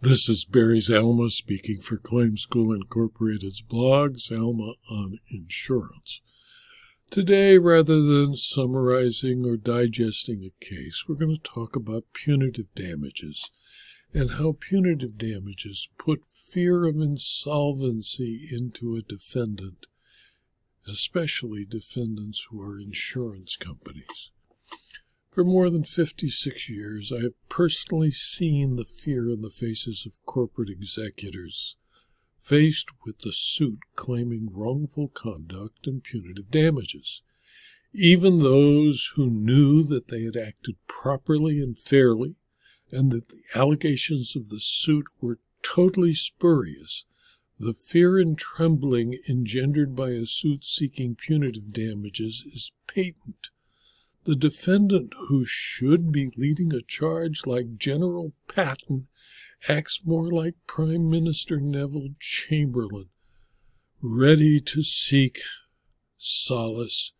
This is Barry Zalma speaking for Claim School Incorporated's blog, Zalma on Insurance. Today, rather than summarizing or digesting a case, we're going to talk about punitive damages and how punitive damages put fear of insolvency into a defendant, especially defendants who are insurance companies. For more than 56 years, I have personally seen the fear in the faces of corporate executors faced with the suit claiming wrongful conduct and punitive damages. Even those who knew that they had acted properly and fairly and that the allegations of the suit were totally spurious, the fear and trembling engendered by a suit seeking punitive damages is patent the defendant who should be leading a charge like General Patton acts more like Prime Minister Neville Chamberlain, ready to seek solace.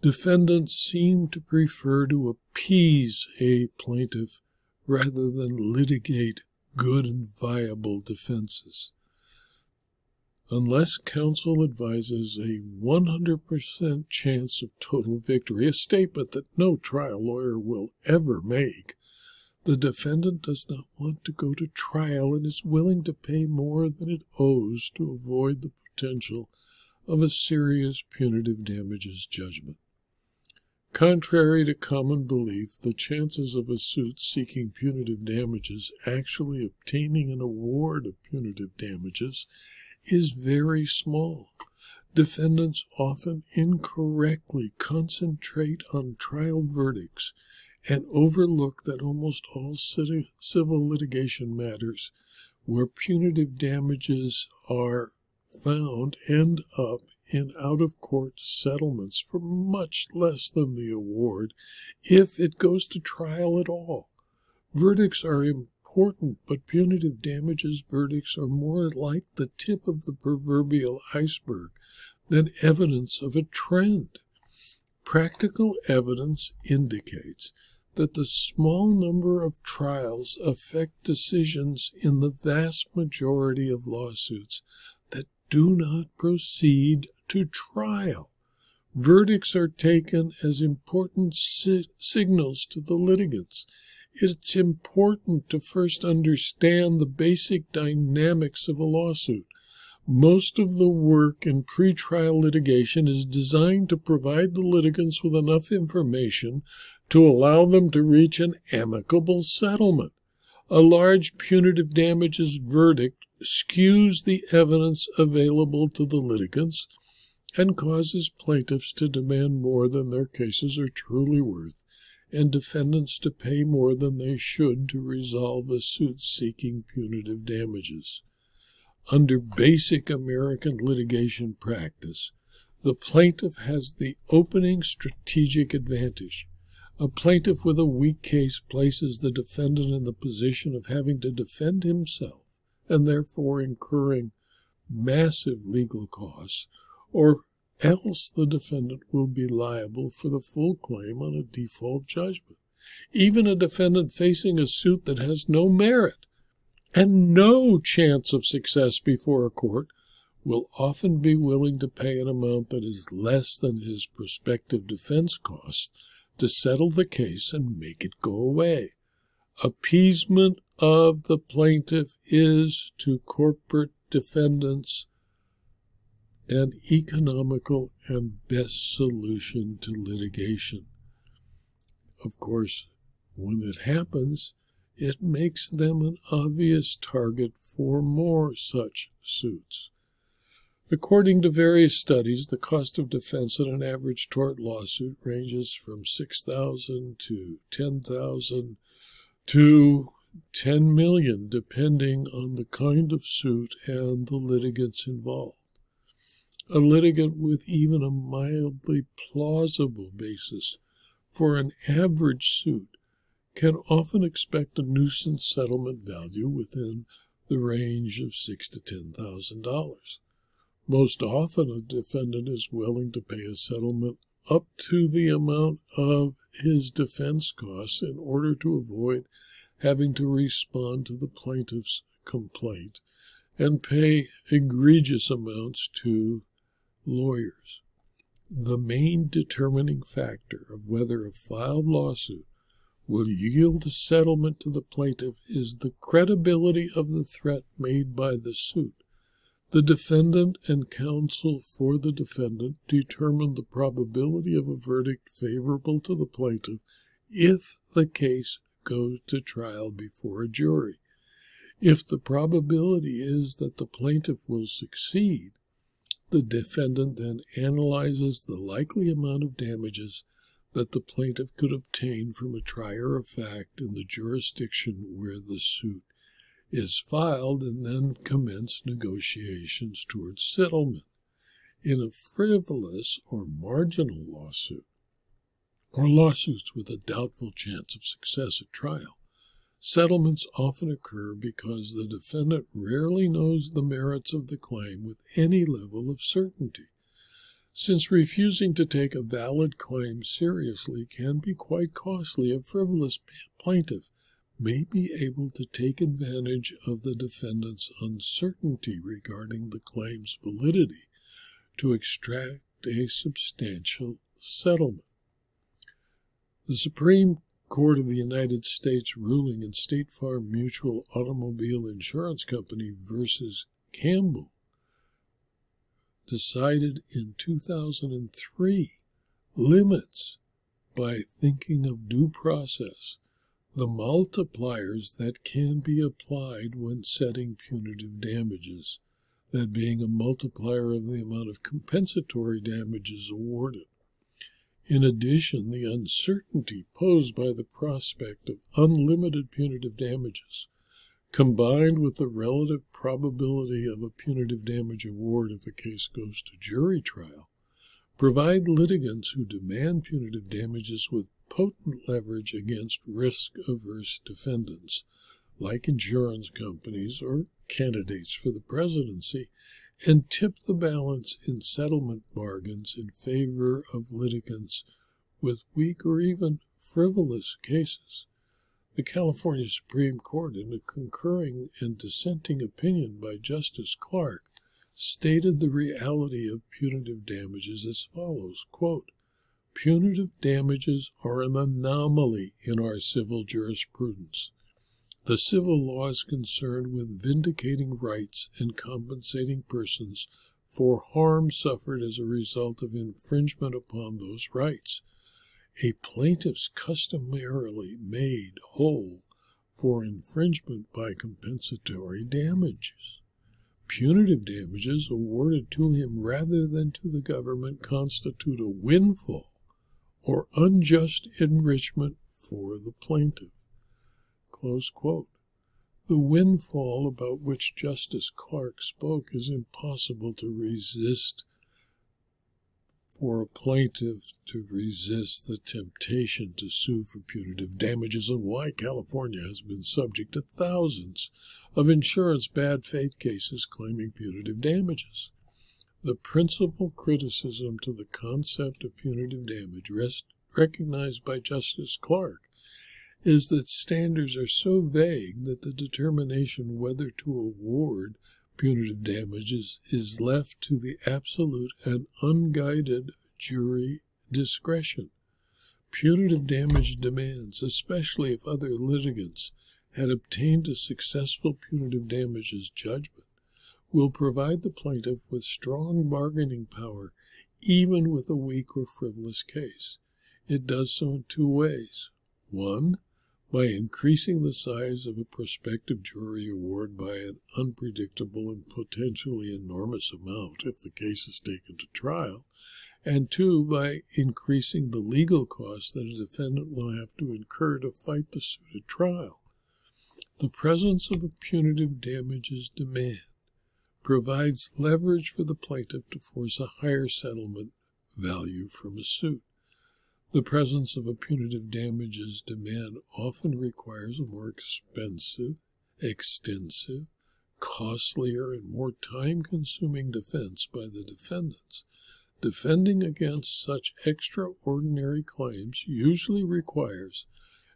Defendants seem to prefer to appease a plaintiff rather than litigate good and viable defenses unless counsel advises a 100% chance of total victory, a statement that no trial lawyer will ever make. The defendant does not want to go to trial and is willing to pay more than it owes to avoid the potential of a serious punitive damages judgment. Contrary to common belief, the chances of a suit seeking punitive damages actually obtaining an award of punitive damages is very small. Defendants often incorrectly concentrate on trial verdicts and overlook that almost all civil litigation matters where punitive damages are found end up in out of court settlements for much less than the award if it goes to trial at all. Verdicts are important, but punitive damages verdicts are more like the tip of the proverbial iceberg than evidence of a trend. Practical evidence indicates that the small number of trials affect decisions in the vast majority of lawsuits that do not proceed to trial. Verdicts are taken as important si- signals to the litigants it's important to first understand the basic dynamics of a lawsuit. Most of the work in pretrial litigation is designed to provide the litigants with enough information to allow them to reach an amicable settlement. A large punitive damages verdict skews the evidence available to the litigants and causes plaintiffs to demand more than their cases are truly worth and defendants to pay more than they should to resolve a suit seeking punitive damages. Under basic American litigation practice, the plaintiff has the opening strategic advantage. A plaintiff with a weak case places the defendant in the position of having to defend himself and therefore incurring massive legal costs or else the defendant will be liable for the full claim on a default judgment. Even a defendant facing a suit that has no merit and no chance of success before a court will often be willing to pay an amount that is less than his prospective defense costs to settle the case and make it go away. Appeasement of the plaintiff is to corporate defendants an economical and best solution to litigation. Of course, when it happens, it makes them an obvious target for more such suits. According to various studies, the cost of defense in an average tort lawsuit ranges from 6000 to 10000 to 10 million depending on the kind of suit and the litigants involved. A litigant with even a mildly plausible basis for an average suit can often expect a nuisance settlement value within the range of six to ten thousand dollars. Most often, a defendant is willing to pay a settlement up to the amount of his defense costs in order to avoid having to respond to the plaintiff's complaint and pay egregious amounts to lawyers. The main determining factor of whether a filed lawsuit will yield a settlement to the plaintiff is the credibility of the threat made by the suit. The defendant and counsel for the defendant determine the probability of a verdict favorable to the plaintiff if the case goes to trial before a jury. If the probability is that the plaintiff will succeed, the defendant then analyzes the likely amount of damages that the plaintiff could obtain from a trier of fact in the jurisdiction where the suit is filed and then commence negotiations towards settlement. In a frivolous or marginal lawsuit, or lawsuits with a doubtful chance of success at trial, settlements often occur because the defendant rarely knows the merits of the claim with any level of certainty. Since refusing to take a valid claim seriously can be quite costly, a frivolous plaintiff may be able to take advantage of the defendant's uncertainty regarding the claim's validity to extract a substantial settlement. The Supreme Court of the United States ruling in State Farm Mutual Automobile Insurance Company versus Campbell. Decided in 2003 limits by thinking of due process. The multipliers that can be applied when setting punitive damages, that being a multiplier of the amount of compensatory damages awarded. In addition, the uncertainty posed by the prospect of unlimited punitive damages, combined with the relative probability of a punitive damage award if a case goes to jury trial, provide litigants who demand punitive damages with potent leverage against risk averse defendants like insurance companies or candidates for the presidency and tip the balance in settlement bargains in favor of litigants with weak or even frivolous cases. The California Supreme Court, in a concurring and dissenting opinion by Justice Clark, stated the reality of punitive damages as follows quote, Punitive damages are an anomaly in our civil jurisprudence. The civil law is concerned with vindicating rights and compensating persons for harm suffered as a result of infringement upon those rights. A plaintiff's customarily made whole for infringement by compensatory damages. Punitive damages awarded to him rather than to the government constitute a windfall or unjust enrichment for the plaintiff. The windfall about which Justice Clark spoke is impossible to resist for a plaintiff to resist the temptation to sue for punitive damages and why California has been subject to thousands of insurance bad faith cases claiming punitive damages. The principal criticism to the concept of punitive damage rest, recognized by Justice Clark is that standards are so vague that the determination whether to award punitive damages is left to the absolute and unguided jury discretion. Punitive damage demands, especially if other litigants had obtained a successful punitive damages judgment, will provide the plaintiff with strong bargaining power even with a weak or frivolous case. It does so in two ways. One, by increasing the size of a prospective jury award by an unpredictable and potentially enormous amount if the case is taken to trial, and two, by increasing the legal costs that a defendant will have to incur to fight the suit at trial. The presence of a punitive damages demand provides leverage for the plaintiff to force a higher settlement value from a suit. The presence of a punitive damages demand often requires a more expensive, extensive, costlier, and more time consuming defense by the defendants. Defending against such extraordinary claims usually requires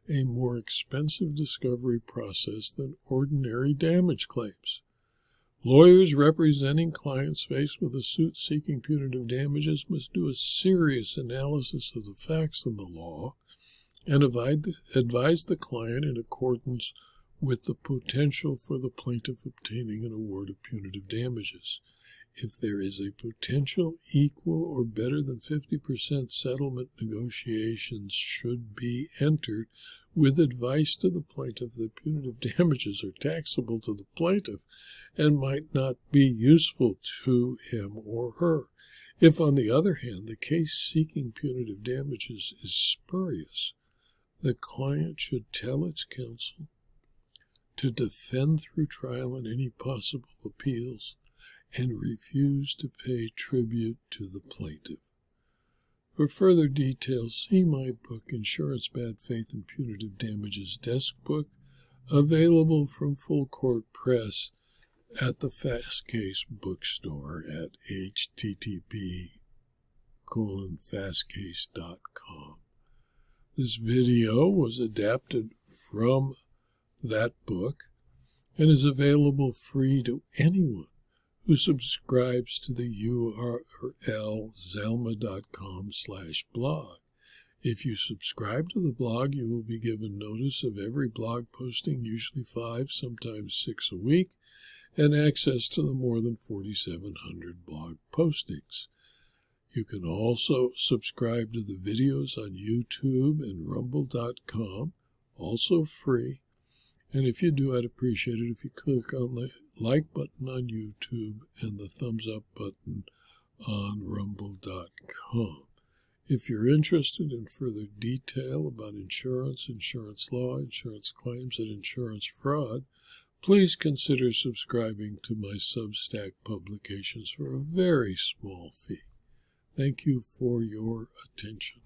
a more expensive discovery process than ordinary damage claims. Lawyers representing clients faced with a suit seeking punitive damages must do a serious analysis of the facts and the law and advise the client in accordance with the potential for the plaintiff obtaining an award of punitive damages. If there is a potential equal or better than 50% settlement, negotiations should be entered with advice to the plaintiff that punitive damages are taxable to the plaintiff and might not be useful to him or her. If, on the other hand, the case seeking punitive damages is spurious, the client should tell its counsel to defend through trial and any possible appeals and refuse to pay tribute to the plaintiff. For further details, see my book, Insurance Bad Faith and Punitive Damages Desk Book, available from Full Court Press at the Fastcase bookstore at http colon fastcase.com. This video was adapted from that book and is available free to anyone who subscribes to the URL zalma.com slash blog. If you subscribe to the blog, you will be given notice of every blog posting, usually five, sometimes six a week, and access to the more than 4,700 blog postings. You can also subscribe to the videos on YouTube and rumble.com, also free. And if you do, I'd appreciate it if you click on the like button on YouTube and the thumbs up button on rumble.com. If you're interested in further detail about insurance, insurance law, insurance claims, and insurance fraud, please consider subscribing to my Substack publications for a very small fee. Thank you for your attention.